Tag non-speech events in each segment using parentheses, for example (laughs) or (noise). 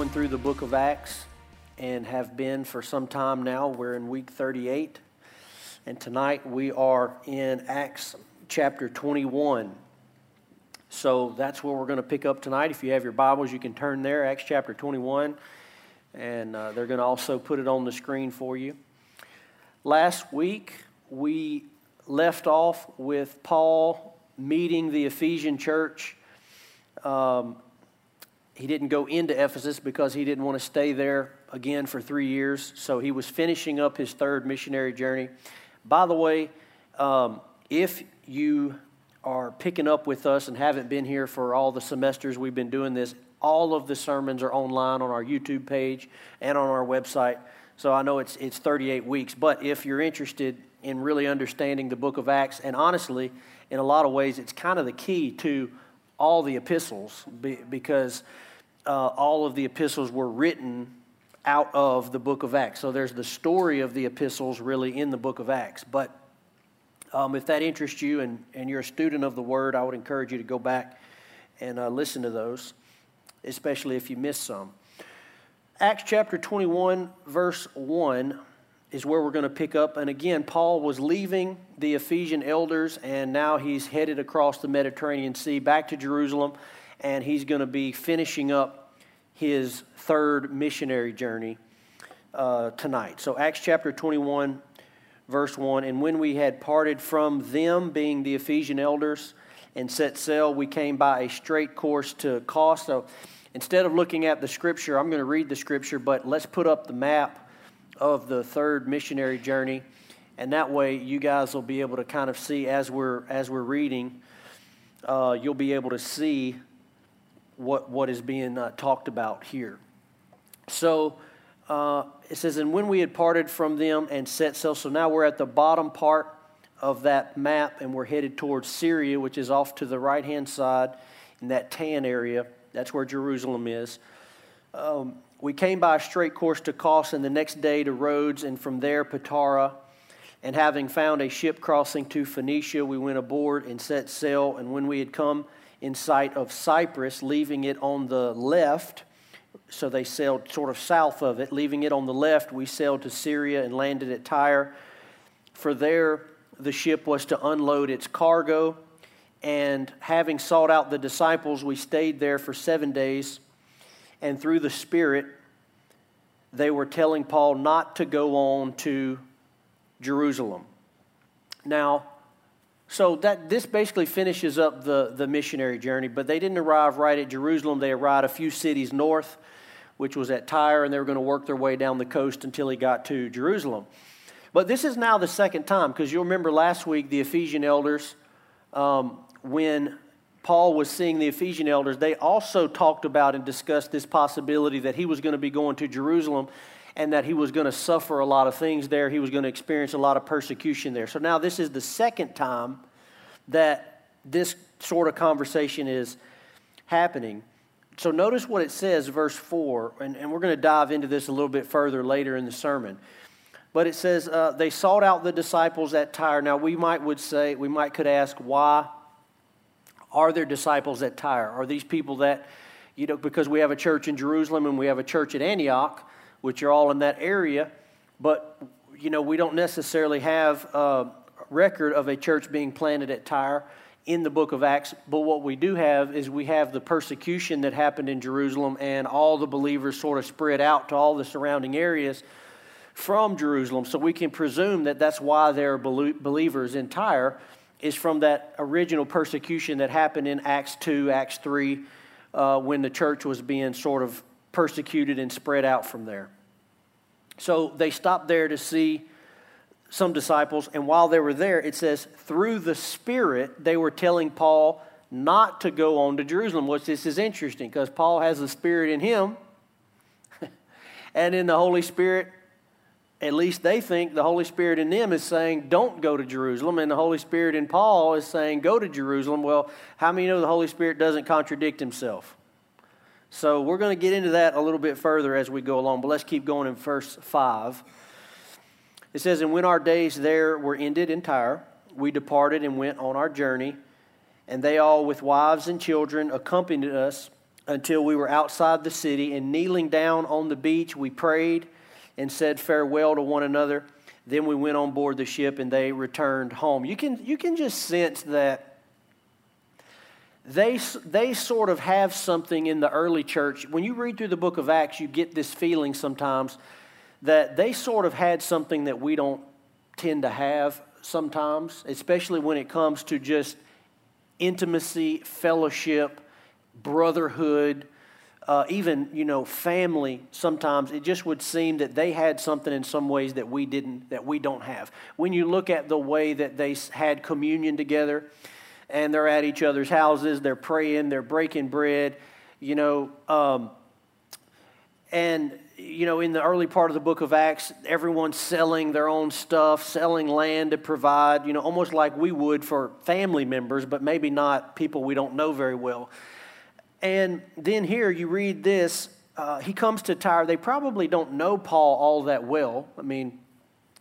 going through the book of Acts and have been for some time now. We're in week 38. And tonight we are in Acts chapter 21. So that's where we're going to pick up tonight. If you have your Bibles, you can turn there, Acts chapter 21. And uh, they're going to also put it on the screen for you. Last week, we left off with Paul meeting the Ephesian church. Um, he didn't go into Ephesus because he didn't want to stay there again for three years. So he was finishing up his third missionary journey. By the way, um, if you are picking up with us and haven't been here for all the semesters we've been doing this, all of the sermons are online on our YouTube page and on our website. So I know it's, it's 38 weeks, but if you're interested in really understanding the book of Acts, and honestly, in a lot of ways, it's kind of the key to all the epistles because uh, all of the epistles were written out of the book of Acts. So there's the story of the epistles really in the book of Acts. But um, if that interests you and, and you're a student of the word, I would encourage you to go back and uh, listen to those, especially if you missed some. Acts chapter 21, verse 1 is where we're going to pick up. And again, Paul was leaving the Ephesian elders, and now he's headed across the Mediterranean Sea back to Jerusalem and he's going to be finishing up his third missionary journey uh, tonight. So, Acts chapter 21, verse 1 And when we had parted from them, being the Ephesian elders, and set sail, we came by a straight course to. So, instead of looking at the scripture, I'm going to read the scripture, but let's put up the map of the third missionary journey. And that way, you guys will be able to kind of see as we're, as we're reading, uh, you'll be able to see what, what is being uh, talked about here. So uh, it says, And when we had parted from them and set sail, so now we're at the bottom part of that map and we're headed towards Syria, which is off to the right hand side in that tan area. That's where Jerusalem is. Um, we came by a straight course to Kos, and the next day to Rhodes, and from there Patara. And having found a ship crossing to Phoenicia, we went aboard and set sail. And when we had come in sight of Cyprus, leaving it on the left. So they sailed sort of south of it. Leaving it on the left, we sailed to Syria and landed at Tyre. For there, the ship was to unload its cargo. And having sought out the disciples, we stayed there for seven days. And through the Spirit, they were telling Paul not to go on to Jerusalem. Now, so that this basically finishes up the, the missionary journey, but they didn't arrive right at Jerusalem. They arrived a few cities north, which was at Tyre, and they were going to work their way down the coast until he got to Jerusalem. But this is now the second time, because you'll remember last week the Ephesian elders, um, when Paul was seeing the Ephesian elders, they also talked about and discussed this possibility that he was going to be going to Jerusalem and that he was going to suffer a lot of things there. He was going to experience a lot of persecution there. So now this is the second time that this sort of conversation is happening. So notice what it says, verse 4, and, and we're going to dive into this a little bit further later in the sermon. But it says, uh, they sought out the disciples at Tyre. Now, we might would say, we might could ask, why are there disciples at Tyre? Are these people that, you know, because we have a church in Jerusalem and we have a church at Antioch, which are all in that area, but you know we don't necessarily have a record of a church being planted at Tyre in the book of Acts. But what we do have is we have the persecution that happened in Jerusalem, and all the believers sort of spread out to all the surrounding areas from Jerusalem. So we can presume that that's why there are believers in Tyre, is from that original persecution that happened in Acts 2, Acts 3, uh, when the church was being sort of persecuted and spread out from there. So they stopped there to see some disciples, and while they were there, it says, through the Spirit, they were telling Paul not to go on to Jerusalem, which this is interesting because Paul has the Spirit in him, (laughs) and in the Holy Spirit, at least they think the Holy Spirit in them is saying, don't go to Jerusalem, and the Holy Spirit in Paul is saying, go to Jerusalem. Well, how many know the Holy Spirit doesn't contradict himself? So we're going to get into that a little bit further as we go along, but let's keep going in verse 5. It says, And when our days there were ended in Tyre, we departed and went on our journey, and they all with wives and children accompanied us until we were outside the city, and kneeling down on the beach, we prayed and said farewell to one another. Then we went on board the ship and they returned home. You can, you can just sense that they, they sort of have something in the early church. When you read through the book of Acts, you get this feeling sometimes that they sort of had something that we don't tend to have sometimes, especially when it comes to just intimacy, fellowship, brotherhood, uh, even you know family sometimes it just would seem that they had something in some ways that we didn't that we don't have. When you look at the way that they had communion together and they're at each other's houses they're praying they're breaking bread you know um, and you know in the early part of the book of acts everyone's selling their own stuff selling land to provide you know almost like we would for family members but maybe not people we don't know very well and then here you read this. Uh, he comes to Tyre. They probably don't know Paul all that well. I mean,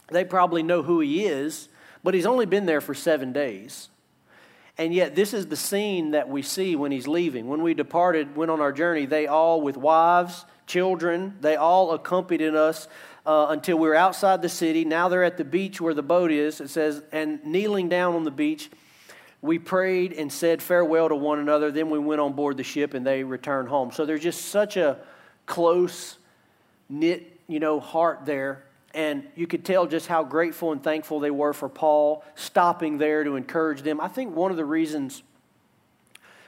they probably know who he is, but he's only been there for seven days. And yet, this is the scene that we see when he's leaving. When we departed, went on our journey, they all, with wives, children, they all accompanied us uh, until we were outside the city. Now they're at the beach where the boat is. It says, and kneeling down on the beach, we prayed and said farewell to one another. Then we went on board the ship and they returned home. So there's just such a close knit, you know, heart there. And you could tell just how grateful and thankful they were for Paul stopping there to encourage them. I think one of the reasons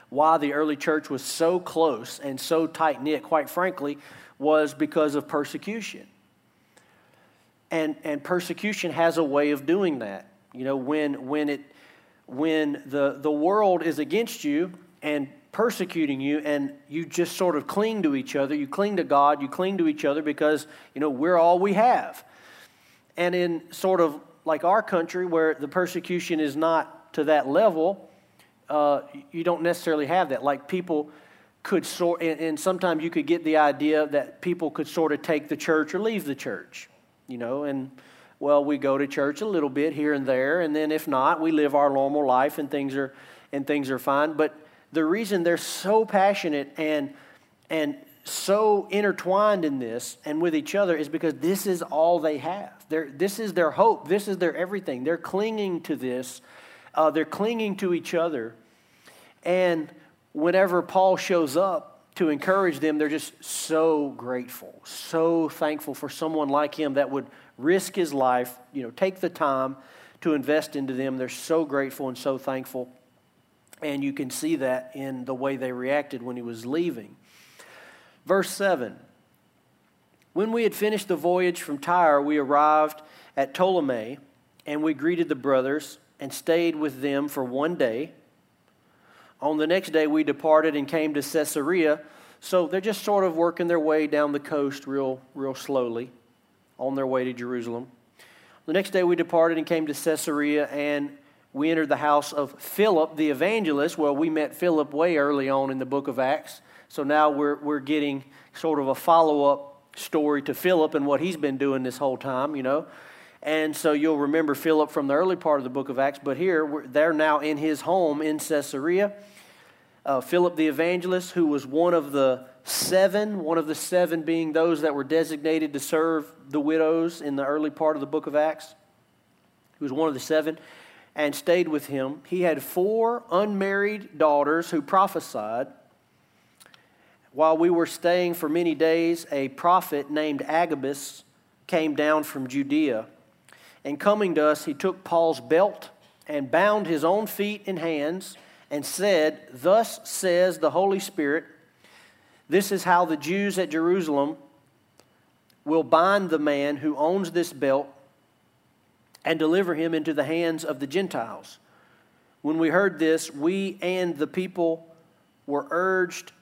why the early church was so close and so tight knit, quite frankly, was because of persecution. And, and persecution has a way of doing that. You know, when, when it when the, the world is against you and persecuting you and you just sort of cling to each other you cling to god you cling to each other because you know we're all we have. And in sort of like our country where the persecution is not to that level uh, you don't necessarily have that. Like people could sort and, and sometimes you could get the idea that people could sort of take the church or leave the church you know and well, we go to church a little bit here and there, and then if not, we live our normal life and things are and things are fine. But the reason they're so passionate and and so intertwined in this and with each other is because this is all they have. They're, this is their hope. This is their everything. They're clinging to this. Uh, they're clinging to each other. And whenever Paul shows up to encourage them, they're just so grateful, so thankful for someone like him that would risk his life, you know, take the time to invest into them. They're so grateful and so thankful. And you can see that in the way they reacted when he was leaving. Verse 7 When we had finished the voyage from Tyre, we arrived at Ptolemais, and we greeted the brothers and stayed with them for one day. On the next day, we departed and came to Caesarea. So they're just sort of working their way down the coast real, real slowly on their way to Jerusalem. The next day we departed and came to Caesarea, and we entered the house of Philip the evangelist. Well, we met Philip way early on in the book of Acts. So now we're, we're getting sort of a follow up story to Philip and what he's been doing this whole time, you know. And so you'll remember Philip from the early part of the book of Acts, but here they're now in his home in Caesarea. Uh, Philip the evangelist, who was one of the seven, one of the seven being those that were designated to serve the widows in the early part of the book of Acts. He was one of the seven and stayed with him. He had four unmarried daughters who prophesied. While we were staying for many days, a prophet named Agabus came down from Judea. And coming to us, he took Paul's belt and bound his own feet and hands and said, Thus says the Holy Spirit, this is how the Jews at Jerusalem will bind the man who owns this belt and deliver him into the hands of the Gentiles. When we heard this, we and the people were urged,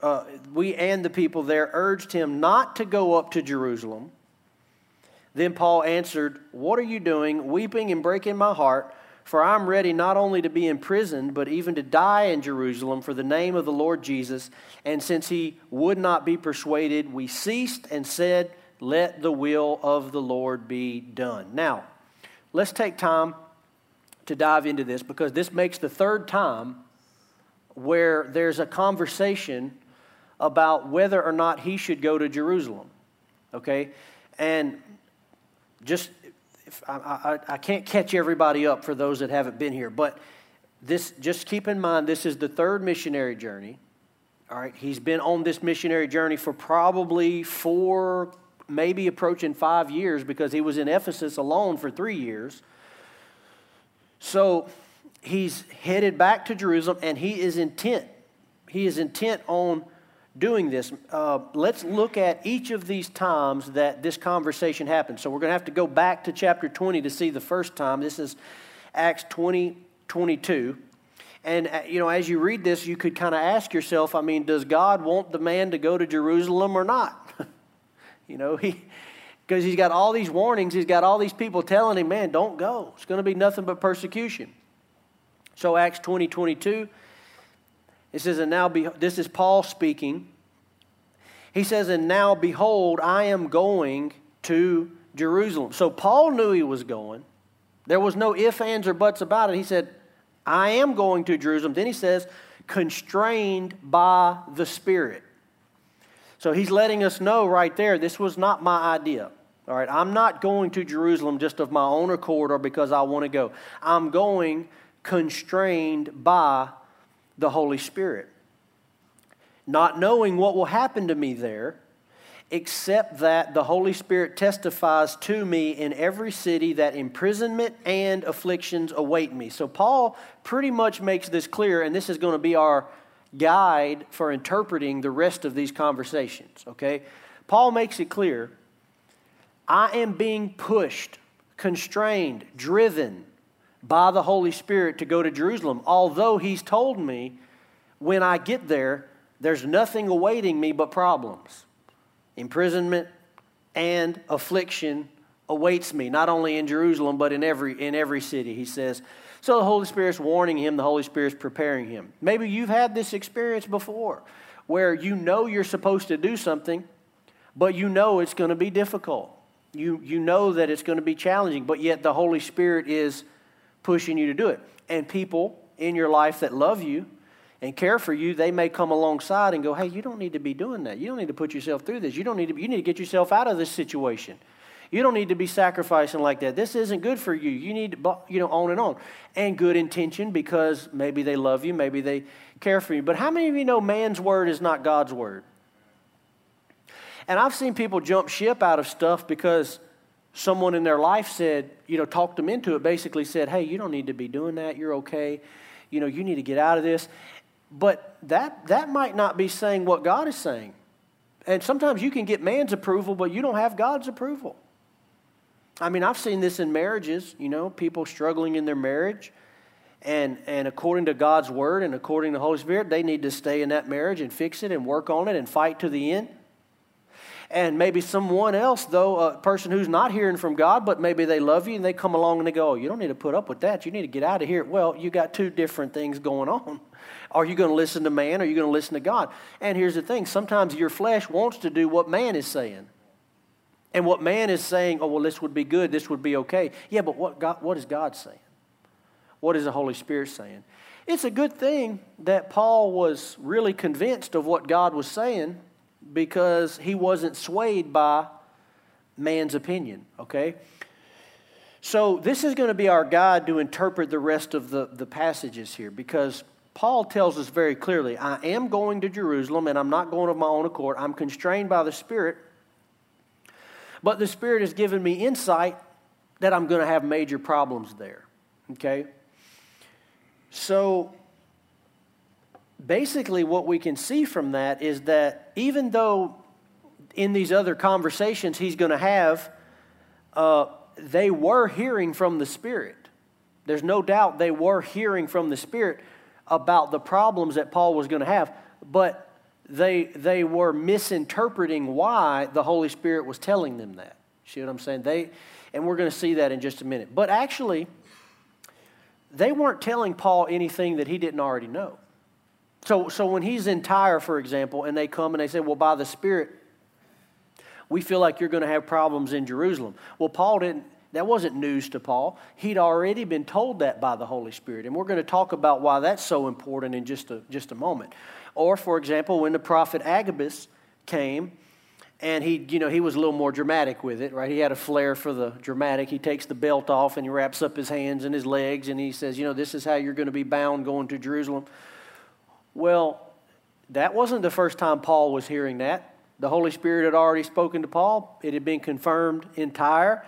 uh, we and the people there urged him not to go up to Jerusalem. Then Paul answered, What are you doing, weeping and breaking my heart? For I am ready not only to be imprisoned, but even to die in Jerusalem for the name of the Lord Jesus. And since he would not be persuaded, we ceased and said, Let the will of the Lord be done. Now, let's take time to dive into this because this makes the third time where there's a conversation about whether or not he should go to Jerusalem. Okay? And just, I, I, I can't catch everybody up for those that haven't been here, but this, just keep in mind, this is the third missionary journey. All right, he's been on this missionary journey for probably four, maybe approaching five years because he was in Ephesus alone for three years. So he's headed back to Jerusalem and he is intent. He is intent on doing this. Uh, let's look at each of these times that this conversation happened. So we're going to have to go back to chapter 20 to see the first time. This is Acts 20, 22. And, uh, you know, as you read this, you could kind of ask yourself, I mean, does God want the man to go to Jerusalem or not? (laughs) you know, he, because he's got all these warnings, he's got all these people telling him, man, don't go. It's going to be nothing but persecution. So, Acts 20, 22, it says, and now, be, this is Paul speaking. He says, and now behold, I am going to Jerusalem. So, Paul knew he was going. There was no ifs, ands, or buts about it. He said, I am going to Jerusalem. Then he says, constrained by the Spirit. So he's letting us know right there this was not my idea. All right, I'm not going to Jerusalem just of my own accord or because I want to go. I'm going constrained by the Holy Spirit. Not knowing what will happen to me there, except that the Holy Spirit testifies to me in every city that imprisonment and afflictions await me. So, Paul pretty much makes this clear, and this is going to be our guide for interpreting the rest of these conversations, okay? Paul makes it clear I am being pushed, constrained, driven by the Holy Spirit to go to Jerusalem, although he's told me when I get there, there's nothing awaiting me but problems imprisonment, and affliction awaits me, not only in Jerusalem, but in every, in every city, he says. So the Holy Spirit's warning him, the Holy Spirit's preparing him. Maybe you've had this experience before where you know you're supposed to do something, but you know it's going to be difficult. You, you know that it's going to be challenging, but yet the Holy Spirit is pushing you to do it. And people in your life that love you, and care for you, they may come alongside and go, "Hey, you don't need to be doing that. You don't need to put yourself through this. You don't need to. You need to get yourself out of this situation. You don't need to be sacrificing like that. This isn't good for you. You need to, you know, on and on. And good intention because maybe they love you, maybe they care for you. But how many of you know man's word is not God's word? And I've seen people jump ship out of stuff because someone in their life said, you know, talked them into it. Basically said, "Hey, you don't need to be doing that. You're okay." You know, you need to get out of this. But that, that might not be saying what God is saying. And sometimes you can get man's approval, but you don't have God's approval. I mean, I've seen this in marriages, you know, people struggling in their marriage. And, and according to God's word and according to the Holy Spirit, they need to stay in that marriage and fix it and work on it and fight to the end. And maybe someone else, though, a person who's not hearing from God, but maybe they love you and they come along and they go, oh, You don't need to put up with that. You need to get out of here. Well, you got two different things going on. (laughs) Are you going to listen to man or are you going to listen to God? And here's the thing sometimes your flesh wants to do what man is saying. And what man is saying, oh, well, this would be good, this would be okay. Yeah, but what, God, what is God saying? What is the Holy Spirit saying? It's a good thing that Paul was really convinced of what God was saying because he wasn't swayed by man's opinion, okay? So, this is going to be our guide to interpret the rest of the, the passages here because Paul tells us very clearly I am going to Jerusalem and I'm not going of my own accord. I'm constrained by the Spirit, but the Spirit has given me insight that I'm going to have major problems there. Okay? So, basically, what we can see from that is that even though in these other conversations he's going to have, uh, they were hearing from the Spirit. There's no doubt they were hearing from the Spirit about the problems that Paul was going to have, but they, they were misinterpreting why the Holy Spirit was telling them that. See what I'm saying? They, and we're going to see that in just a minute. But actually, they weren't telling Paul anything that he didn't already know. So, so when he's in Tyre, for example, and they come and they say, Well, by the Spirit, we feel like you're going to have problems in Jerusalem. Well, Paul didn't, That wasn't news to Paul. He'd already been told that by the Holy Spirit. And we're going to talk about why that's so important in just a, just a moment. Or, for example, when the prophet Agabus came, and he, you know, he was a little more dramatic with it, right? He had a flair for the dramatic. He takes the belt off and he wraps up his hands and his legs and he says, you know, this is how you're going to be bound going to Jerusalem. Well, that wasn't the first time Paul was hearing that. The Holy Spirit had already spoken to Paul, it had been confirmed in Tyre.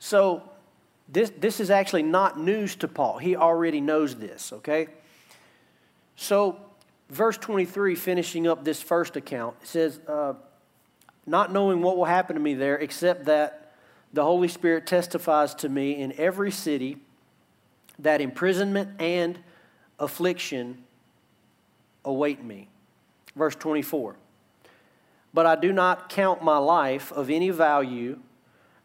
So this, this is actually not news to Paul. He already knows this, okay? So, verse 23, finishing up this first account, says, uh, Not knowing what will happen to me there, except that the Holy Spirit testifies to me in every city that imprisonment and affliction await me. Verse 24. But I do not count my life of any value,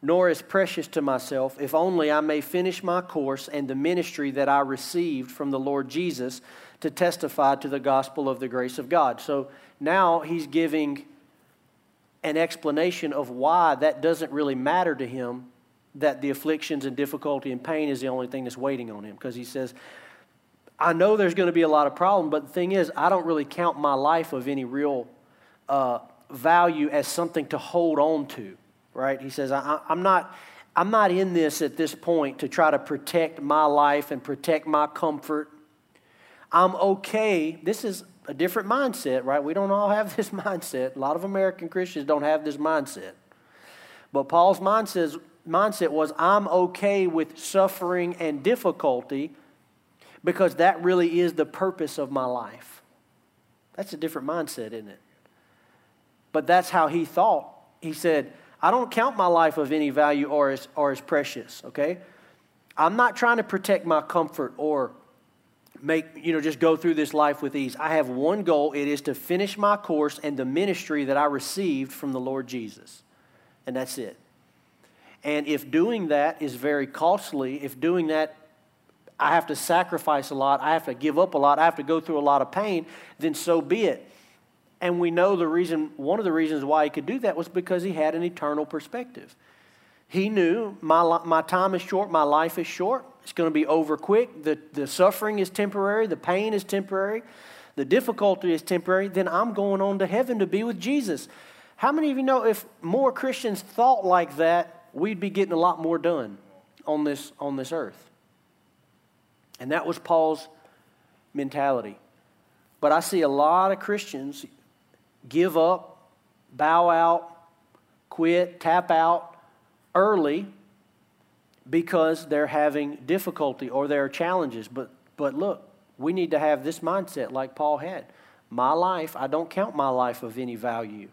nor as precious to myself, if only I may finish my course and the ministry that I received from the Lord Jesus to testify to the gospel of the grace of God. So now he's giving an explanation of why that doesn't really matter to him that the afflictions and difficulty and pain is the only thing that's waiting on him. Because he says, I know there's going to be a lot of problem, but the thing is, I don't really count my life of any real uh, value as something to hold on to, right? He says, I, am not. I'm not in this at this point to try to protect my life and protect my comfort. I'm okay. This is a different mindset, right? We don't all have (laughs) this mindset. A lot of American Christians don't have this mindset. But Paul's mindset, mindset was I'm okay with suffering and difficulty because that really is the purpose of my life. That's a different mindset, isn't it? But that's how he thought. He said, I don't count my life of any value or as, or as precious, okay? I'm not trying to protect my comfort or make, you know, just go through this life with ease. I have one goal it is to finish my course and the ministry that I received from the Lord Jesus. And that's it. And if doing that is very costly, if doing that I have to sacrifice a lot, I have to give up a lot, I have to go through a lot of pain, then so be it. And we know the reason, one of the reasons why he could do that was because he had an eternal perspective. He knew my, my time is short, my life is short, it's going to be over quick, the, the suffering is temporary, the pain is temporary, the difficulty is temporary, then I'm going on to heaven to be with Jesus. How many of you know if more Christians thought like that, we'd be getting a lot more done on this, on this earth? And that was Paul's mentality. But I see a lot of Christians give up, bow out, quit, tap out early because they're having difficulty or there are challenges. But, but look, we need to have this mindset like Paul had. My life, I don't count my life of any value,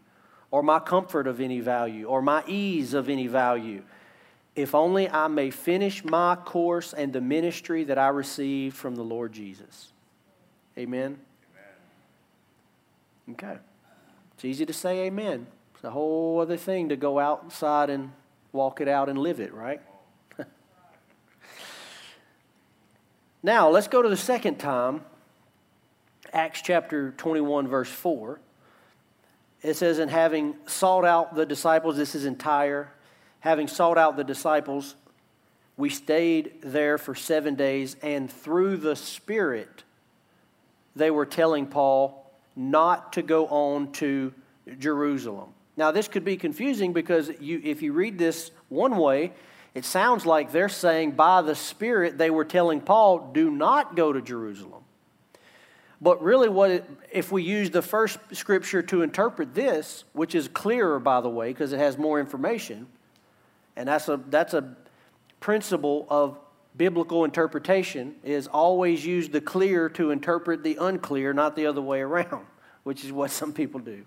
or my comfort of any value, or my ease of any value if only I may finish my course and the ministry that I received from the Lord Jesus. Amen? amen. Okay. It's easy to say amen. It's a whole other thing to go outside and walk it out and live it, right? (laughs) now, let's go to the second time. Acts chapter 21, verse 4. It says, And having sought out the disciples, this is in Tyre having sought out the disciples, we stayed there for seven days, and through the Spirit, they were telling Paul not to go on to Jerusalem. Now, this could be confusing because you, if you read this one way, it sounds like they're saying by the Spirit they were telling Paul, do not go to Jerusalem. But really, what it, if we use the first scripture to interpret this, which is clearer, by the way, because it has more information, and that's a, that's a principle of biblical interpretation is always use the clear to interpret the unclear, not the other way around, (laughs) which is what some people do.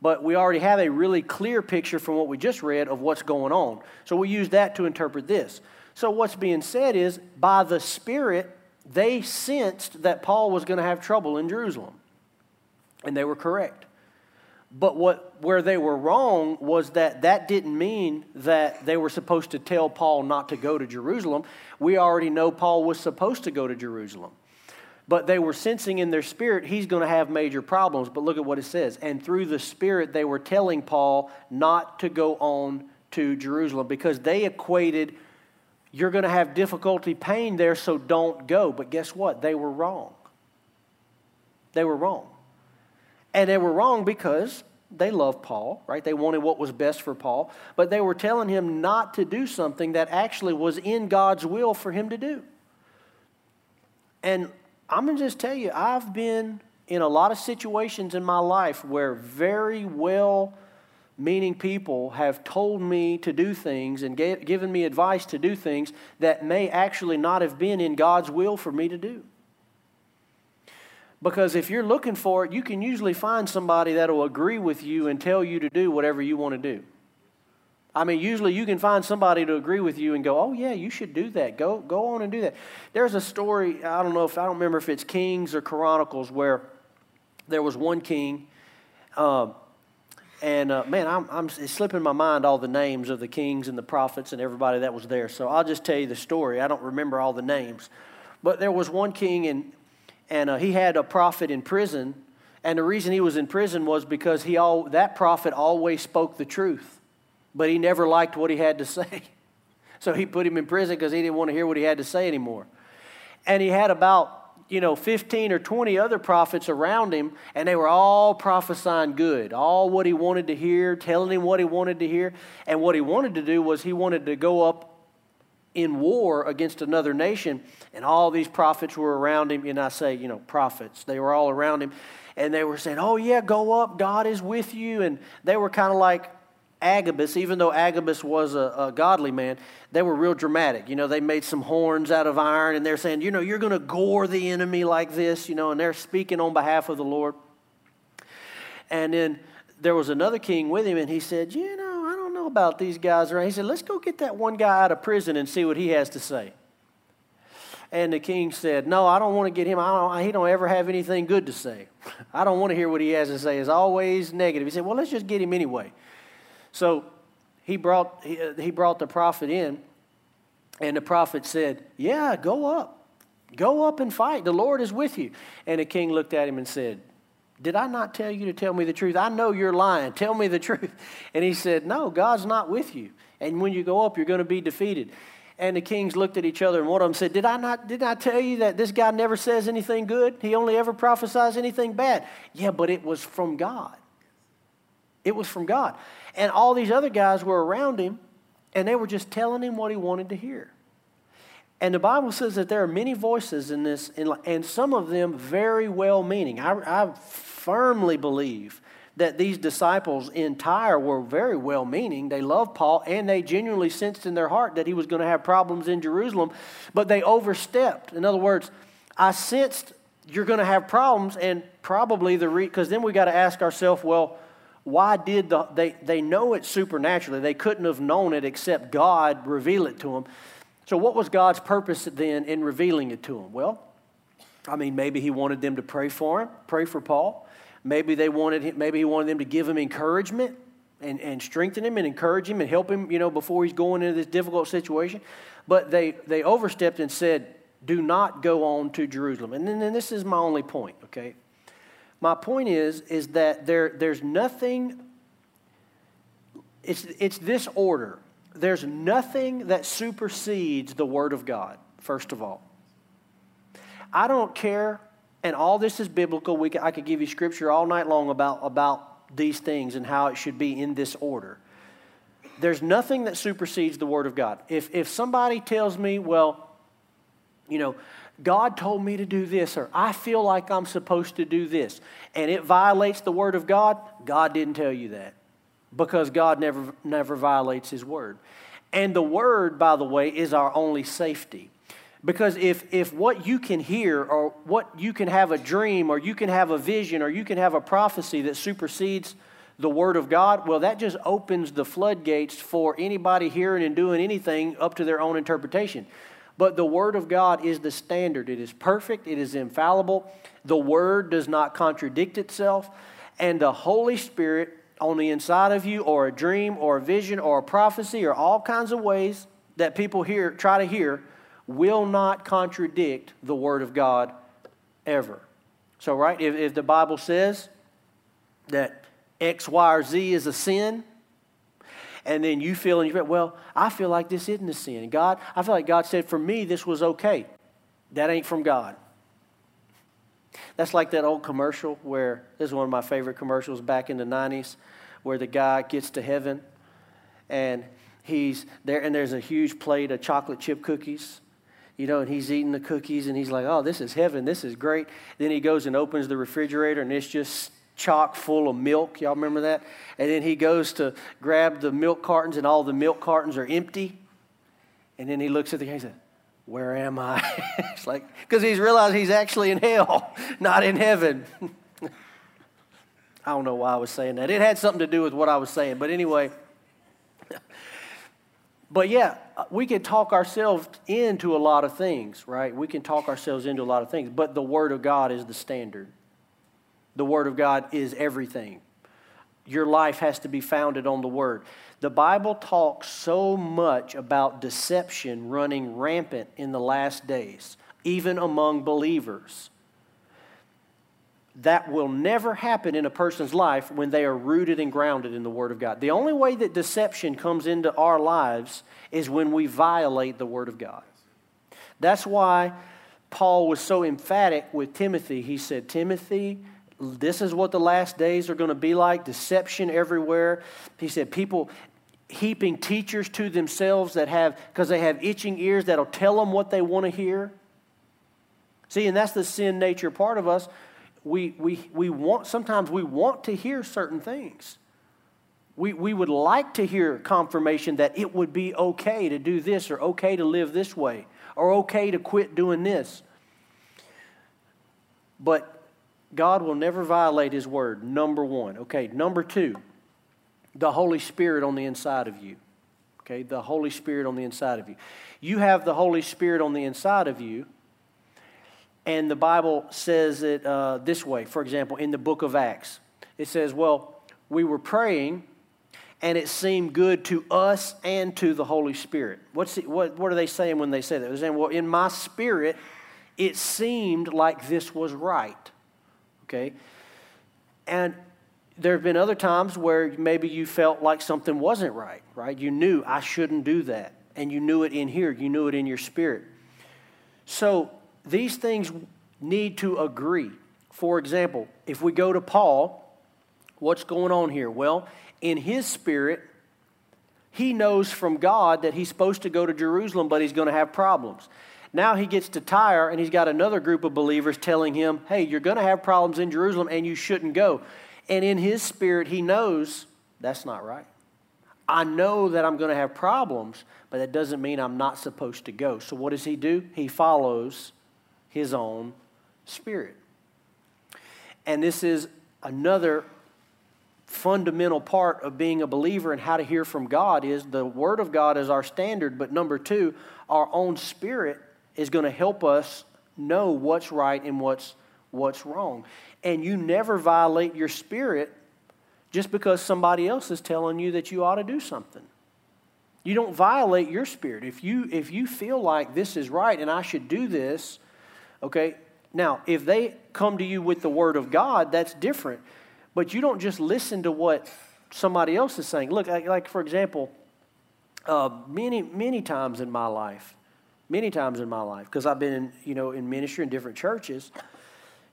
But we already have a really clear picture from what we just read of what's going on. So we use that to interpret this. So what's being said is by the Spirit, they sensed that Paul was going to have trouble in Jerusalem. And they were correct. But what, where they were wrong was that that didn't mean that they were supposed to tell Paul not to go to Jerusalem. We already know Paul was supposed to go to Jerusalem. But they were sensing in their spirit he's going to have major problems. But look at what it says. And through the Spirit, they were telling Paul not to go on to Jerusalem because they equated you're going to have difficulty paying there, so don't go. But guess what? They were wrong. They were wrong. And they were wrong because they loved Paul, right? They wanted what was best for Paul, but they were telling him not to do something that actually was in God's will for him to do. And I'm going to just tell you, I've been in a lot of situations in my life where very well meaning people have told me to do things and given me advice to do things that may actually not have been in God's will for me to do. Because if you're looking for it, you can usually find somebody that will agree with you and tell you to do whatever you want to do. I mean, usually you can find somebody to agree with you and go, "Oh yeah, you should do that. Go go on and do that." There's a story. I don't know if I don't remember if it's Kings or Chronicles where there was one king. Uh, and uh, man, I'm, I'm it's slipping my mind all the names of the kings and the prophets and everybody that was there. So I'll just tell you the story. I don't remember all the names, but there was one king, and and uh, he had a prophet in prison. And the reason he was in prison was because he all that prophet always spoke the truth, but he never liked what he had to (laughs) say. So he put him in prison because he didn't want to hear what he had to say anymore. And he had about you know, 15 or 20 other prophets around him, and they were all prophesying good, all what he wanted to hear, telling him what he wanted to hear. And what he wanted to do was he wanted to go up in war against another nation, and all these prophets were around him. And I say, you know, prophets, they were all around him, and they were saying, Oh, yeah, go up, God is with you. And they were kind of like, Agabus, even though Agabus was a, a, godly man, they were real dramatic. You know, they made some horns out of iron and they're saying, you know, you're going to gore the enemy like this, you know, and they're speaking on behalf of the Lord. And then there was another king with him and he said, you know, about these guys. Around. He said, let's go get that one guy out of prison and see what he has to say. And the king said, No, I don't want to get him. I don't, he don't ever have anything good to say. I don't want to hear what he has to say. It's always negative. He said, Well, let's just get him anyway. So he brought, he, uh, he brought the prophet in, and the prophet said, Yeah, go up. Go up and fight. The Lord is with you. And the king looked at him and said, Did I not tell you to tell me the truth? I know you're lying. Tell me the (laughs) truth. And he said, No, God's not with you. And when you go up, you're going to be defeated. And the kings looked at each other, and one of them said, Did I not did I tell you that this guy never says anything good? He only ever prophesies anything bad. Yeah, but it was from God. It was from God. And all these other guys were around him, and they were just telling him what he wanted to hear. And the Bible says that there are many voices in this, and some of them very well meaning. I, I firmly believe that these disciples in Tyre were very well meaning. They loved Paul, and they genuinely sensed in their heart that he was going to have problems in Jerusalem, but they overstepped. In other words, I sensed you're going to have problems, and probably the because then we got to ask ourselves, well, why did the, they, they know it supernaturally. They couldn't have known it except God reveal it to them. So, what was God's purpose then in revealing it to them? Well, I mean, maybe He wanted them to pray for him, pray for Paul. Maybe they wanted him, maybe He wanted them to give him encouragement and, and strengthen him and encourage him and help him, you know, before he's going into this difficult situation. But they, they overstepped and said, do not go on to Jerusalem. And then and this is my only point, okay? My point is, is that there, there's nothing, it's, it's this order. There's nothing that supersedes the Word of God, first of all. I don't care, and all this is biblical. We I could give you scripture all night long about, about these things and how it should be in this order. There's nothing that supersedes the Word of God. If, if somebody tells me, well, you know, God told me to do this, or I feel like I'm supposed to do this, and it violates the Word of God, God didn't tell you that because God never, never violates His Word. And the Word, by the way, is our only safety. Because if, if what you can hear, or what you can have a dream, or you can have a vision, or you can have a prophecy that supersedes the Word of God, well, that just opens the floodgates for anybody hearing and doing anything up to their own interpretation. But the Word of God is the standard. It is perfect, it is infallible. The Word does not contradict itself. And the Holy Spirit on the inside of you, or a dream, or a vision, or a prophecy, or all kinds of ways that people hear, try to hear, will not contradict the Word of God ever. So, right, if, if the Bible says that X, Y, or Z is a sin, And then you feel in your well, I feel like this isn't a sin. God, I feel like God said for me this was okay. That ain't from God. That's like that old commercial where this is one of my favorite commercials back in the 90s where the guy gets to heaven and he's there and there's a huge plate of chocolate chip cookies you know, and he's eating the cookies and he's like, oh, this is heaven. This is great. Then he goes and opens the refrigerator and it's just chock full of milk. Y'all remember that? And then he goes to grab the milk cartons and all the milk cartons are empty. And then he looks at the guy and says, where am I? (laughs) it's like, because he's realized he's actually in hell, (laughs) not in heaven. (laughs) I don't know why I was saying that. It had something to do with what I was saying. But anyway, but yeah, we can talk ourselves into a lot of things, right? We can talk ourselves into a lot of things, but the Word of God is the standard. The Word of God is everything. Your life has to be founded on the Word. The Bible talks so much about deception running rampant in the last days, even among believers that will never happen in a person's life when they are rooted and grounded in the Word of God. The only way that deception comes into our lives is when we violate the Word of God. That's why Paul was so emphatic with Timothy. He said, Timothy, this is what the last days are going to be like deception everywhere. He said, people heaping teachers to themselves that have, because they have itching ears that'll tell them what they want to hear. See, and that's the sin nature part of us we, we, we want, sometimes we want to hear certain things. We, we would like to hear confirmation that it would be okay to do this or okay to live this way or okay to quit doing this. But God will never violate His word, number one. Okay, number two, the Holy Spirit on the inside of you. Okay, the Holy Spirit on the inside of you. You have the Holy Spirit on the inside of you and the Bible says it uh, this way. For example, in the book of Acts, it says, Well, we were praying, and it seemed good to us and to the Holy Spirit. What's what, what are they saying when they say that? They're saying, Well, in my spirit, it seemed like this was right. Okay? And there have been other times where maybe you felt like something wasn't right, right? You knew I shouldn't do that. And you knew it in here, you knew it in your spirit. So these things need to agree. For example, if we go to Paul, what's going on here? Well, in his spirit, he knows from God that he's supposed to go to Jerusalem, but he's going to have problems. Now he gets to Tyre, and he's got another group of believers telling him, hey, you're going to have problems in Jerusalem, and you shouldn't go. And in his spirit, he knows that's not right. I know that I'm going to have problems, but that doesn't mean I'm not supposed to go. So what does he do? He follows his own spirit. And this is another fundamental part of being a believer and how to hear from God is the word of God is our standard, but number 2, our own spirit is going to help us know what's right and what's what's wrong. And you never violate your spirit just because somebody else is telling you that you ought to do something. You don't violate your spirit. If you if you feel like this is right and I should do this, Okay? Now, if they come to you with the word of God, that's different. But you don't just listen to what somebody else is saying. Look, like, like for example, uh, many, many times in my life, many times in my life, because I've been, in, you know, in ministry in different churches,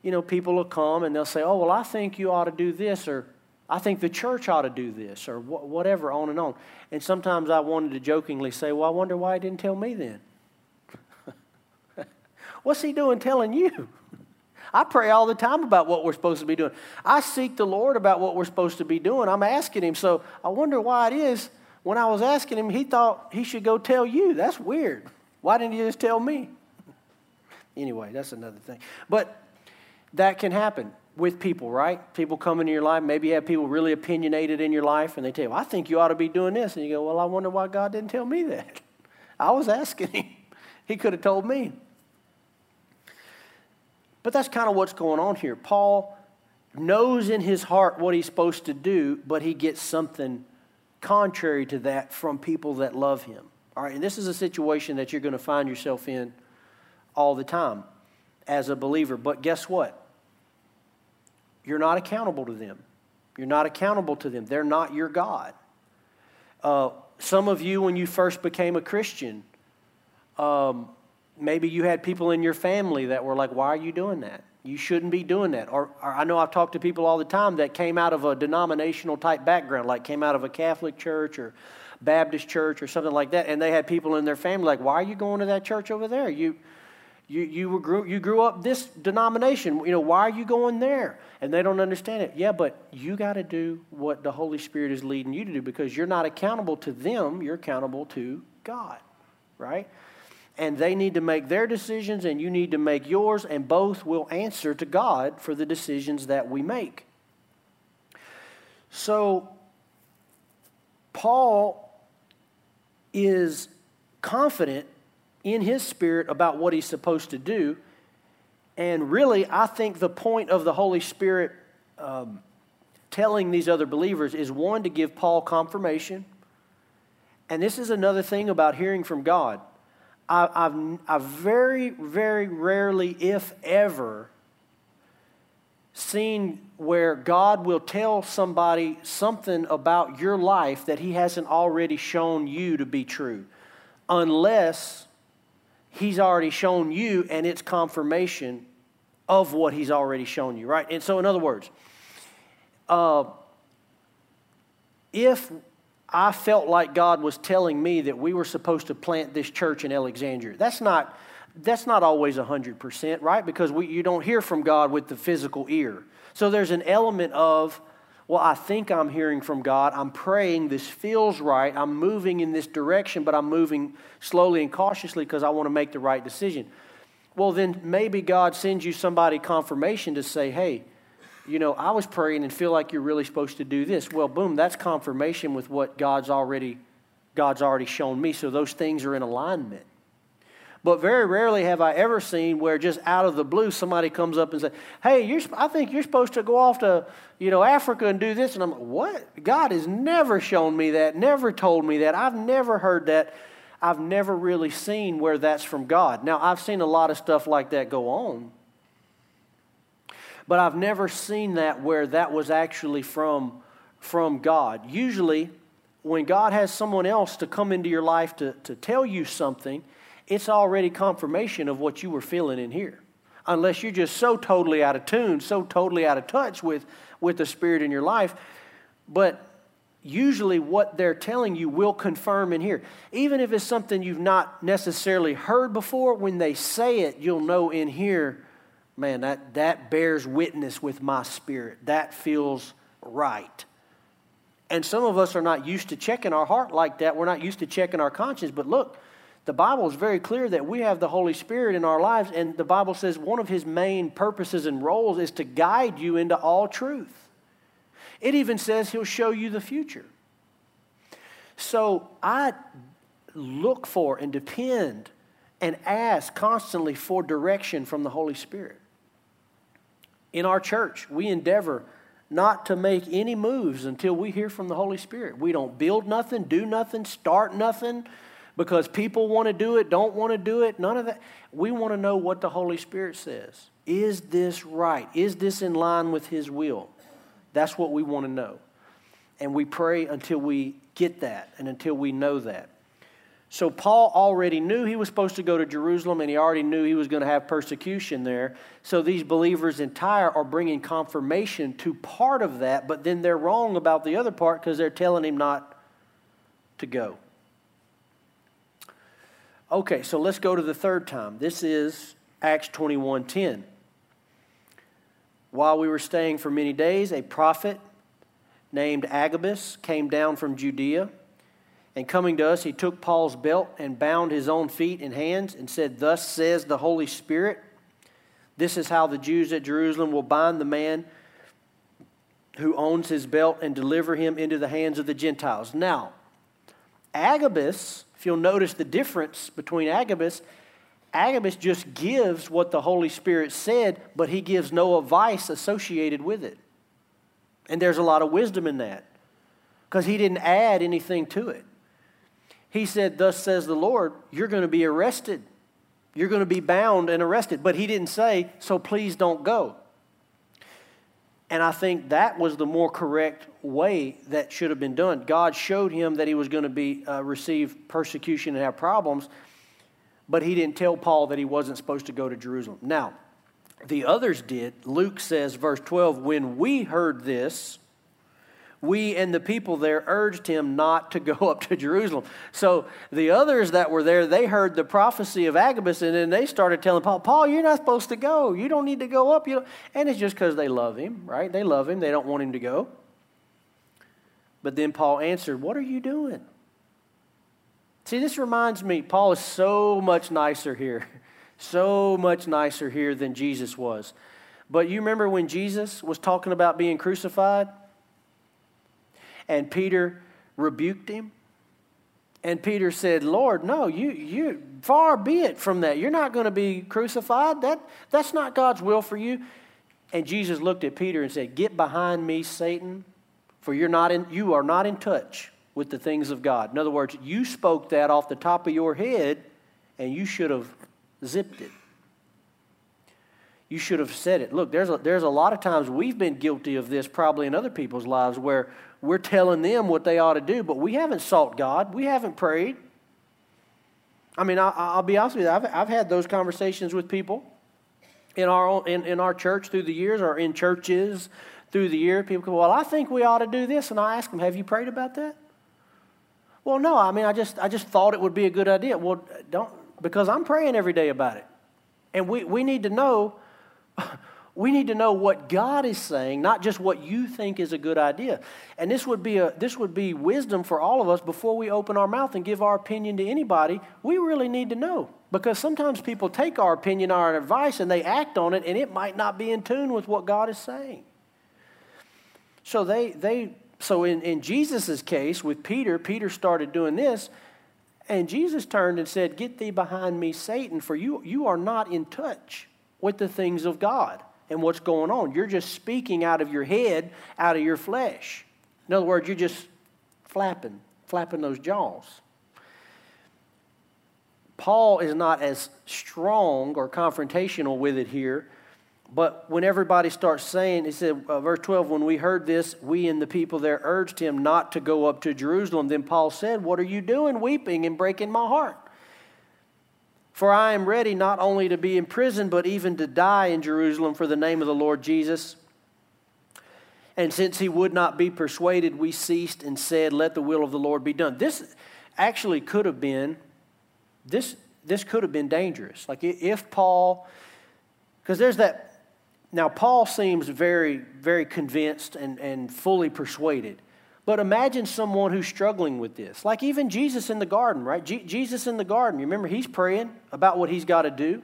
you know, people will come and they'll say, oh, well, I think you ought to do this, or I think the church ought to do this, or wh- whatever, on and on. And sometimes I wanted to jokingly say, well, I wonder why he didn't tell me then. (laughs) What's he doing telling you? (laughs) I pray all the time about what we're supposed to be doing. I seek the Lord about what we're supposed to be doing. I'm asking him. So I wonder why it is when I was asking him, he thought he should go tell you. That's weird. Why didn't you just tell me? Anyway, that's another thing. But that can happen with people, right? People come into your life. Maybe you have people really opinionated in your life, and they tell you, I think you ought to be doing this. And you go, Well, I wonder why God didn't tell me that. (laughs) I was asking him. (laughs) He could have told me. But that's kind of what's going on here. Paul knows in his heart what he's supposed to do, but he gets something contrary to that from people that love him. All right, and this is a situation that you're going to find yourself in all the time as a believer. But guess what? You're not accountable to them. You're not accountable to them. They're not your God. Uh, some of you, when you first became a Christian, um, maybe you had people in your family that were like, Why are you doing that? You shouldn't be doing that. Or, or, I know I've talked to people all the time that came out of a denominational type background, like came out of a Catholic church or Baptist church or something like that, and they had people in their family like, "Why are you going to that church over there? You, you, you grew, you grew up this denomination. You know, why are you going there?" And they don't understand it. Yeah, but you got to do what the Holy Spirit is leading you to do because you're not accountable to them. You're accountable to God, right? and they need to make their decisions, and you need to make yours, and both will answer to God for the decisions that we make. So, Paul is confident in his spirit about what he's supposed to do. And really, I think the point of the Holy Spirit um, telling these other believers is one, to give Paul confirmation. And this is another thing about hearing from God. I, have I've very, very rarely, if ever, seen where God will tell somebody something about your life that He hasn't already shown you to be true, unless He's already shown you and it's confirmation of what He's already shown you, right? And so, in other words, uh, if I felt like God was telling me that we were supposed to plant this church in Alexandria. That's not, that's not always 100%, right? Because we, you don't hear from God with the physical ear. So there's an element of, well, I think I'm hearing from God. I'm praying. This feels right. I'm moving in this direction, but I'm moving slowly and cautiously because I want to make the right decision. Well, then maybe God sends you somebody confirmation to say, hey, you know, I was praying and feel like you're really supposed to do this. Well, boom, that's confirmation with what God's already God's already shown me. So those things are in alignment. But very rarely have I ever seen where just out of the blue somebody comes up and says, "Hey, I think you're supposed to go off to you know Africa and do this." And I'm like, "What? God has never shown me that. Never told me that. I've never heard that. I've never really seen where that's from God." Now I've seen a lot of stuff like that go on, but I've never seen that where that was actually from, from God. Usually, when God has someone else to come into your life to, to tell you something, it's already confirmation of what you were feeling in here. Unless you're just so totally out of tune, so totally out of touch with, with the Spirit in your life. But usually what they're telling you will confirm in here. Even if it's something you've not necessarily heard before, when they say it, you'll know in here man, that, that bears witness with my spirit. That feels right. And some of us are not used to checking our heart like that. We're not used to checking our conscience. But look, the Bible is very clear that we have the Holy Spirit in our lives, and the Bible says one of his main purposes and roles is to guide you into all truth. It even says he'll show you the future. So I look for and depend and ask constantly for direction from the Holy Spirit. In our church, we endeavor not to make any moves until we hear from the Holy Spirit. We don't build nothing, do nothing, start nothing because people want to do it, don't want to do it, none of that. We want to know what the Holy Spirit says. Is this right? Is this in line with His will? That's what we want to know. And we pray until we get that and until we know that. So Paul already knew he was supposed to go to Jerusalem and he already knew he was going to have persecution there. So these believers in Tyre are bringing confirmation to part of that, but then they're wrong about the other part because they're telling him not to go. Okay, so let's go to the third time. This is Acts 21:10. While we were staying for many days, a prophet named Agabus came down from Judea and coming to us, he took Paul's belt and bound his own feet and hands and said, Thus says the Holy Spirit, this is how the Jews at Jerusalem will bind the man who owns his belt and deliver him into the hands of the Gentiles. Now, Agabus, if you'll notice the difference between Agabus, Agabus just gives what the Holy Spirit said, but he gives no advice associated with it. And there's a lot of wisdom in that because he didn't add anything to it. He said, Thus says the Lord, you're going to be arrested. You're going to be bound and arrested. But he didn't say, So please don't go. And I think that was the more correct way that should have been done. God showed him that he was going to be uh, receive persecution and have problems, but he didn't tell Paul that he wasn't supposed to go to Jerusalem. Now, the others did. Luke says, verse 12, when we heard this, we and the people there urged him not to go (laughs) up to Jerusalem. So the others that were there, they heard the prophecy of Agabus, and then they started telling Paul, Paul, you're not supposed to go. You don't need to go up. You and it's just because they love him, right? They love him. They don't want him to go. But then Paul answered, What are you doing? See, this reminds me, Paul is so much nicer here. (laughs) So much nicer here than Jesus was. But you remember when Jesus was talking about being crucified? And Peter rebuked him. And Peter said, Lord, no, you, you far be it from that. You're not going to be crucified. That, that's not God's will for you. And Jesus looked at Peter and said, Get behind me, Satan, for you're not in, you are not in touch with the things of God. In other words, you spoke that off the top of your head, and you should have zipped it. You should have said it. Look, there's a, there's a lot of times we've been guilty of this probably in other people's lives where we're telling them what they ought to do, but we haven't sought God. We haven't prayed. I mean, I, will be honest with you, I've, I've had those conversations with people in our, in, in our church through the years or in churches through the year. People go, Well, I think we ought to do this. And I ask them, Have you prayed about that? Well, no, I mean, I just, I just thought it would be a good idea. Well, don't, because I'm praying every day about it. And we, we need to know we need to know what God is saying, not just what you think is a good idea. And this would be, a, this would be wisdom for all of us before we open our mouth and give our opinion to anybody. We really need to know. Because sometimes people take our opinion, our advice, and they act on it, and it might not be in tune with what God is saying. So they, they so in, in Jesus' case with Peter, Peter started doing this, and Jesus turned and said, Get thee behind me, Satan, for you, you are not in touch with the things of God and what's going on. You're just speaking out of your head, out of your flesh. In other words, you're just flapping, flapping those jaws. Paul is not as strong or confrontational with it here, but when everybody starts saying, he said, uh, verse 12, when we heard this, we and the people there urged him not to go up to Jerusalem. Then Paul said, What are you doing, weeping and breaking my heart? For I am ready not only to be imprisoned, but even to die in Jerusalem for the name of the Lord Jesus. And since he would not be persuaded, we ceased and said, Let the will of the Lord be done. This actually could have been, this, this could have been dangerous. Like if Paul, because there's that, now Paul seems very, very convinced and, and fully persuaded. But imagine someone who's struggling with this. Like even Jesus in the garden, right? Je- Jesus in the garden. You remember he's praying about what he's got to do.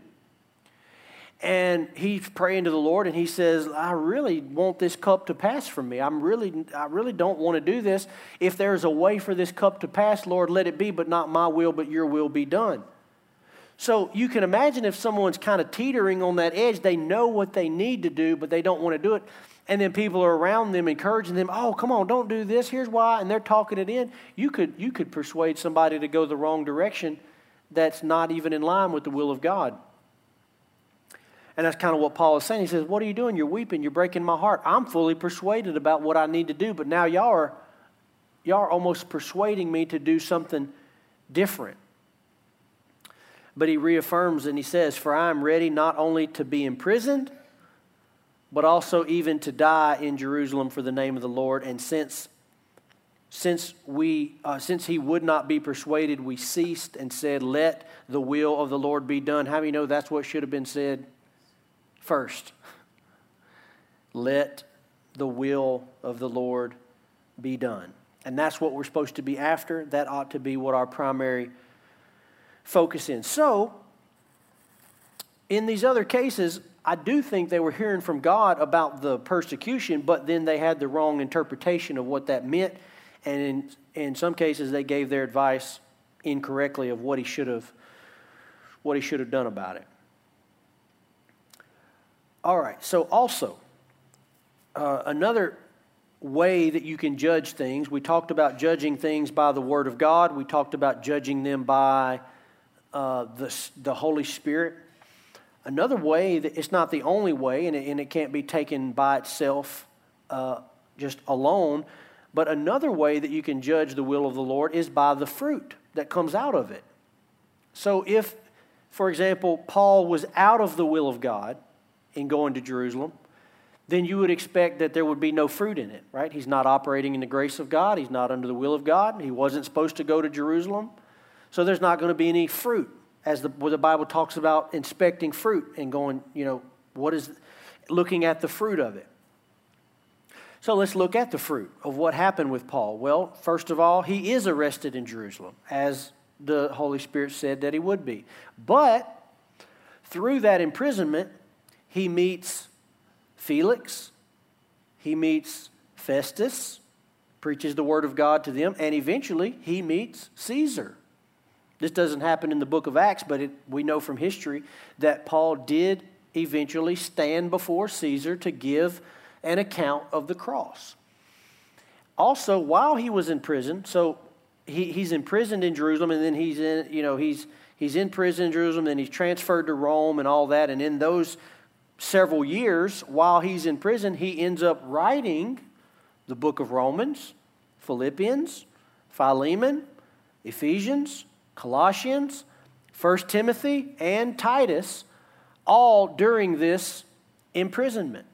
And he's praying to the Lord and he says, I really want this cup to pass from me. I'm really, I really don't want to do this. If there's a way for this cup to pass, Lord, let it be, but not my will, but your will be done. So you can imagine if someone's kind of teetering on that edge, they know what they need to do, but they don't want to do it and then people are around them encouraging them oh come on don't do this. Here's why. And they're talking it in. You could you could persuade somebody to go the wrong direction that's not even in line with the will of god. And that's kind of what paul is saying. He says what are you doing? You're weeping. You're breaking my heart. I'm fully persuaded about what i need to do but now y'all are y'all are almost persuading me to do something different. But he reaffirms and he says for i am ready not only to be imprisoned but also even to die in Jerusalem for the name of the Lord. And since since we uh, since he would not be persuaded, we ceased and said, "Let the will of the Lord be done." How do you know that's what should have been said first? (laughs) Let the will of the Lord be done. And that's what we're supposed to be after. That ought to be what our primary focus is. So, in these other cases, I do think they were hearing from God about the persecution, but then they had the wrong interpretation of what that meant. And in, in some cases, they gave their advice incorrectly of what he should have, what he should have done about it. All right, so also, uh, another way that you can judge things, we talked about judging things by the Word of God, we talked about judging them by uh, the, the Holy Spirit. Another way that it's not the only way, and it, and it can't be taken by itself uh, just alone. But another way that you can judge the will of the Lord is by the fruit that comes out of it. So if, for example, Paul was out of the will of God in going to Jerusalem, then you would expect that there would be no fruit in it, right? He's not operating in the grace of God. He's not under the will of God. He wasn't supposed to go to Jerusalem. So there's not going to be any fruit, as the, the Bible talks about inspecting fruit and going, you know, what is, looking at the fruit of it. So let's look at the fruit of what happened with Paul. Well, first of all, he is arrested in Jerusalem, as the Holy Spirit said that he would be. But through that imprisonment, he meets Felix, he meets Festus, preaches the word of God to them, and eventually he meets Caesar. This doesn't happen in the book of Acts, but it, we know from history that Paul did eventually stand before Caesar to give an account of the cross. Also, while he was in prison, so he, he's imprisoned in Jerusalem, and then he's in, you know, he's he's in prison in Jerusalem, and he's transferred to Rome and all that. And in those several years, while he's in prison, he ends up writing the book of Romans, Philippians, Philemon, Ephesians, Colossians, 1 Timothy, and Titus, all during this imprisonment.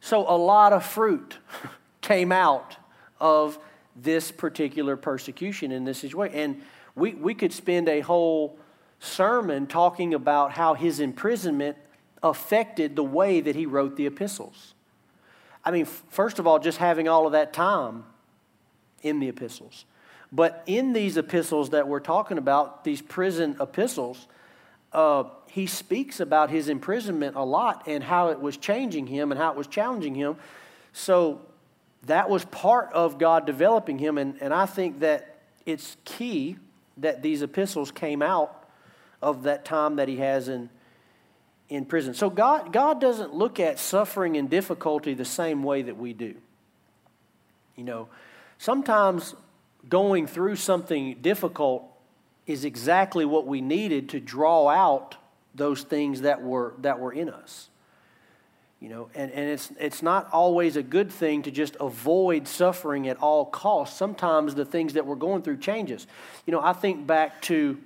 So a lot of fruit (laughs) came out of this particular persecution in this situation. And we, we could spend a whole sermon talking about how his imprisonment affected the way that he wrote the epistles. I mean, first of all, just having all of that time in the epistles. But in these epistles that we're talking about, these prison epistles, uh, he speaks about his imprisonment a lot and how it was changing him and how it was challenging him. So that was part of God developing him. And, and I think that it's key that these epistles came out of that time that he has in, in prison. So God, God doesn't look at suffering and difficulty the same way that we do. You know, sometimes going through something difficult is exactly what we needed to draw out those things that were that were in us. You know, and, and it's it's not always a good thing to just avoid suffering at all costs. Sometimes the things that we're going through changes. You know, I think back to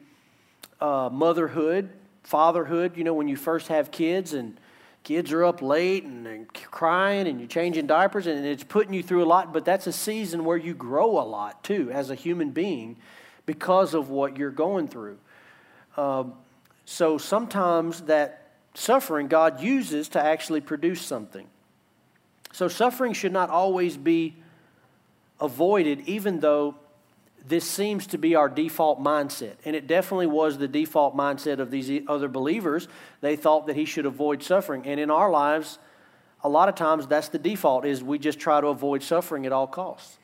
uh, motherhood, fatherhood. You know, when you first have kids and kids are up late and they're crying and you're changing diapers and it's putting you through a lot. But that's a season where you grow a lot too as a human being because of what you're going through. Um, so sometimes that suffering God uses to actually produce something. So suffering should not always be avoided, even though this seems to be our default mindset. And it definitely was the default mindset of these other believers. They thought that he should avoid suffering. And in our lives, a lot of times that's the default is we just try to avoid suffering at all costs.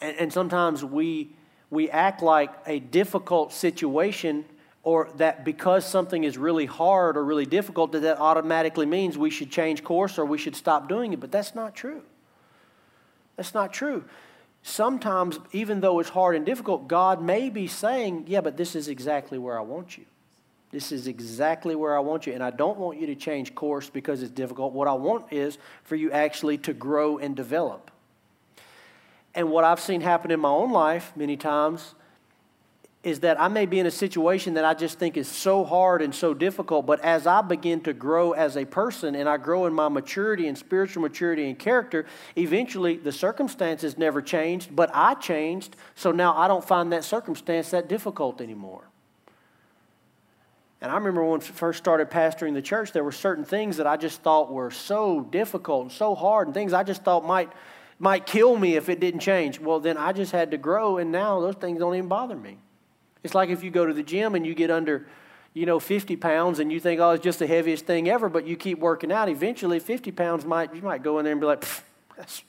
And, and sometimes we we act like a difficult situation or that because something is really hard or really difficult that that automatically means we should change course or we should stop doing it but that's not true that's not true sometimes even though it's hard and difficult god may be saying yeah but this is exactly where i want you. This is exactly where i want you and i don't want you to change course because it's difficult. What i want is for you actually to grow and develop. And what I've seen happen in my own life many times is that I may be in a situation that I just think is so hard and so difficult, but as I begin to grow as a person and I grow in my maturity and spiritual maturity and character, eventually the circumstances never changed, but I changed, so now I don't find that circumstance that difficult anymore. And I remember when I first started pastoring the church, there were certain things that I just thought were so difficult and so hard, and things I just thought might might kill me if it didn't change. Well, then I just had to grow, and now those things don't even bother me. It's like if you go to the gym and you get under, you know, 50 pounds and you think, oh, it's just the heaviest thing ever, but you keep working out. Eventually, 50 pounds might, you might go in there and be like, that's,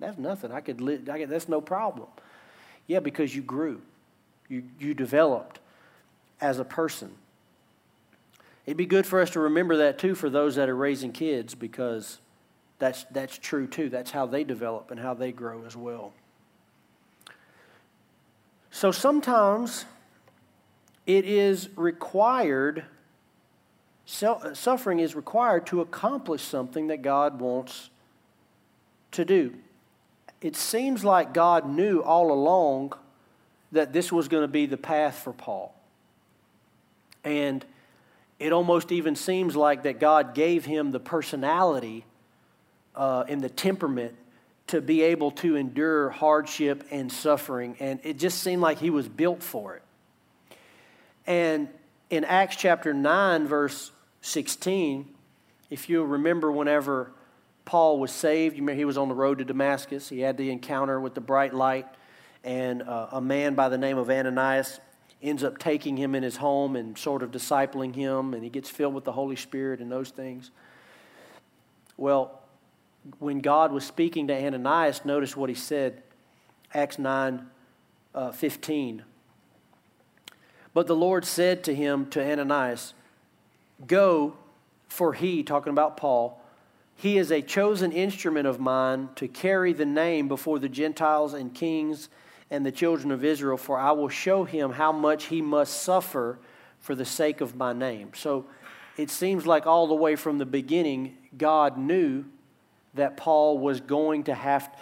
that's nothing. I could, live, I could, that's no problem. Yeah, because you grew, you, you developed as a person. It'd be good for us to remember that too for those that are raising kids because that's, that's true too. That's how they develop and how they grow as well. So sometimes it is required suffering is required to accomplish something that God wants to do. It seems like God knew all along that this was going to be the path for Paul. And it almost even seems like that God gave him the personality uh, and the temperament to be able to endure hardship and suffering. And it just seemed like he was built for it. And in Acts chapter 9, verse 16, if you remember whenever Paul was saved, you remember he was on the road to Damascus, he had the encounter with the bright light, and uh, a man by the name of Ananias ends up taking him in his home and sort of discipling him, and he gets filled with the Holy Spirit and those things. Well, when God was speaking to Ananias, notice what he said Acts 9 uh, 15. But the Lord said to him, to Ananias, Go, for he, talking about Paul, he is a chosen instrument of mine to carry the name before the Gentiles and kings and the children of Israel, for I will show him how much he must suffer for the sake of my name. So it seems like all the way from the beginning, God knew that Paul was going to have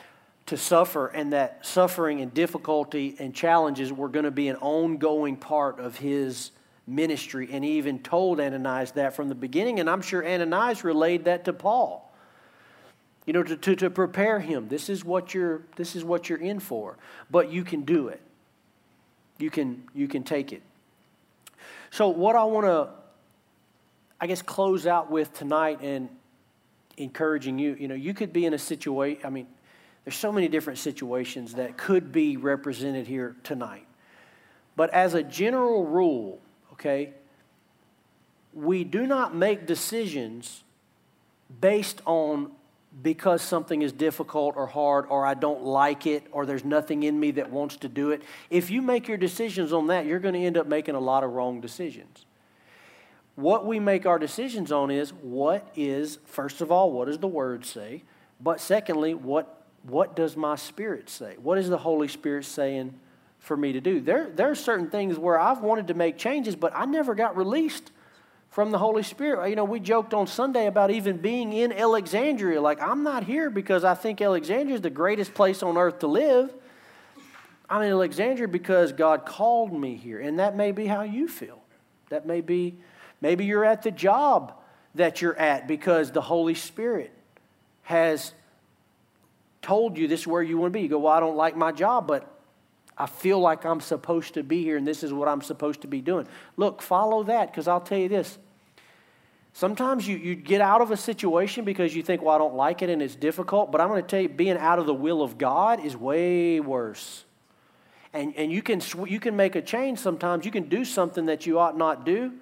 to suffer, and that suffering and difficulty and challenges were going to be an ongoing part of his ministry. And he even told Ananias that from the beginning, and I'm sure Ananias relayed that to Paul. You know, to, to, to prepare him. This is what you're this is what you're in for. But you can do it. You can you can take it. So what I want to I guess close out with tonight and encouraging you. You know, you could be in a situation, I mean, there's so many different situations that could be represented here tonight. But as a general rule, okay, we do not make decisions based on because something is difficult or hard or I don't like it or there's nothing in me that wants to do it. If you make your decisions on that, you're going to end up making a lot of wrong decisions what we make our decisions on is what is, first of all, what does the Word say? But secondly, what, what does my spirit say? What is the Holy Spirit saying for me to do? There, there are certain things where I've wanted to make changes, but I never got released from the Holy Spirit. You know, we joked on Sunday about even being in Alexandria. Like, I'm not here because I think Alexandria is the greatest place on earth to live. I'm in Alexandria because God called me here. And that may be how you feel. That may be Maybe you're at the job that you're at because the Holy Spirit has told you this is where you want to be. You go, Well, I don't like my job, but I feel like I'm supposed to be here and this is what I'm supposed to be doing. Look, follow that because I'll tell you this. Sometimes you, you get out of a situation because you think, well, I don't like it and it's difficult, but I'm going to tell you, being out of the will of God is way worse. And, and you, can, you can make a change sometimes. You can do something that you ought not do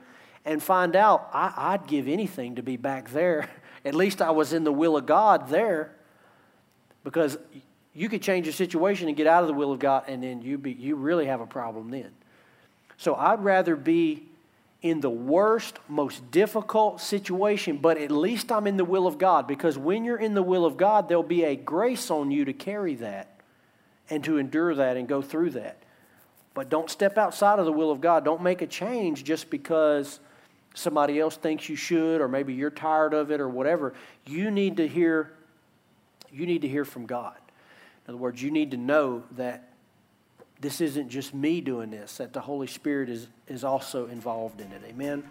and find out I, would give anything to be back there. (laughs) At least I was in the will of God there because you could change the situation and get out of the will of God, and then you, be, you really have a problem then. So I'd rather be in the worst, most difficult situation, but at least I'm in the will of God because when you're in the will of God, there'll be a grace on you to carry that and to endure that and go through that. But don't step outside of the will of God. Don't make a change just because somebody else thinks you should, or maybe you're tired of it, or whatever, you need to hear. You need to hear from God. In other words, you need to know that this isn't just me doing this; that the Holy Spirit is is also involved in it. Amen.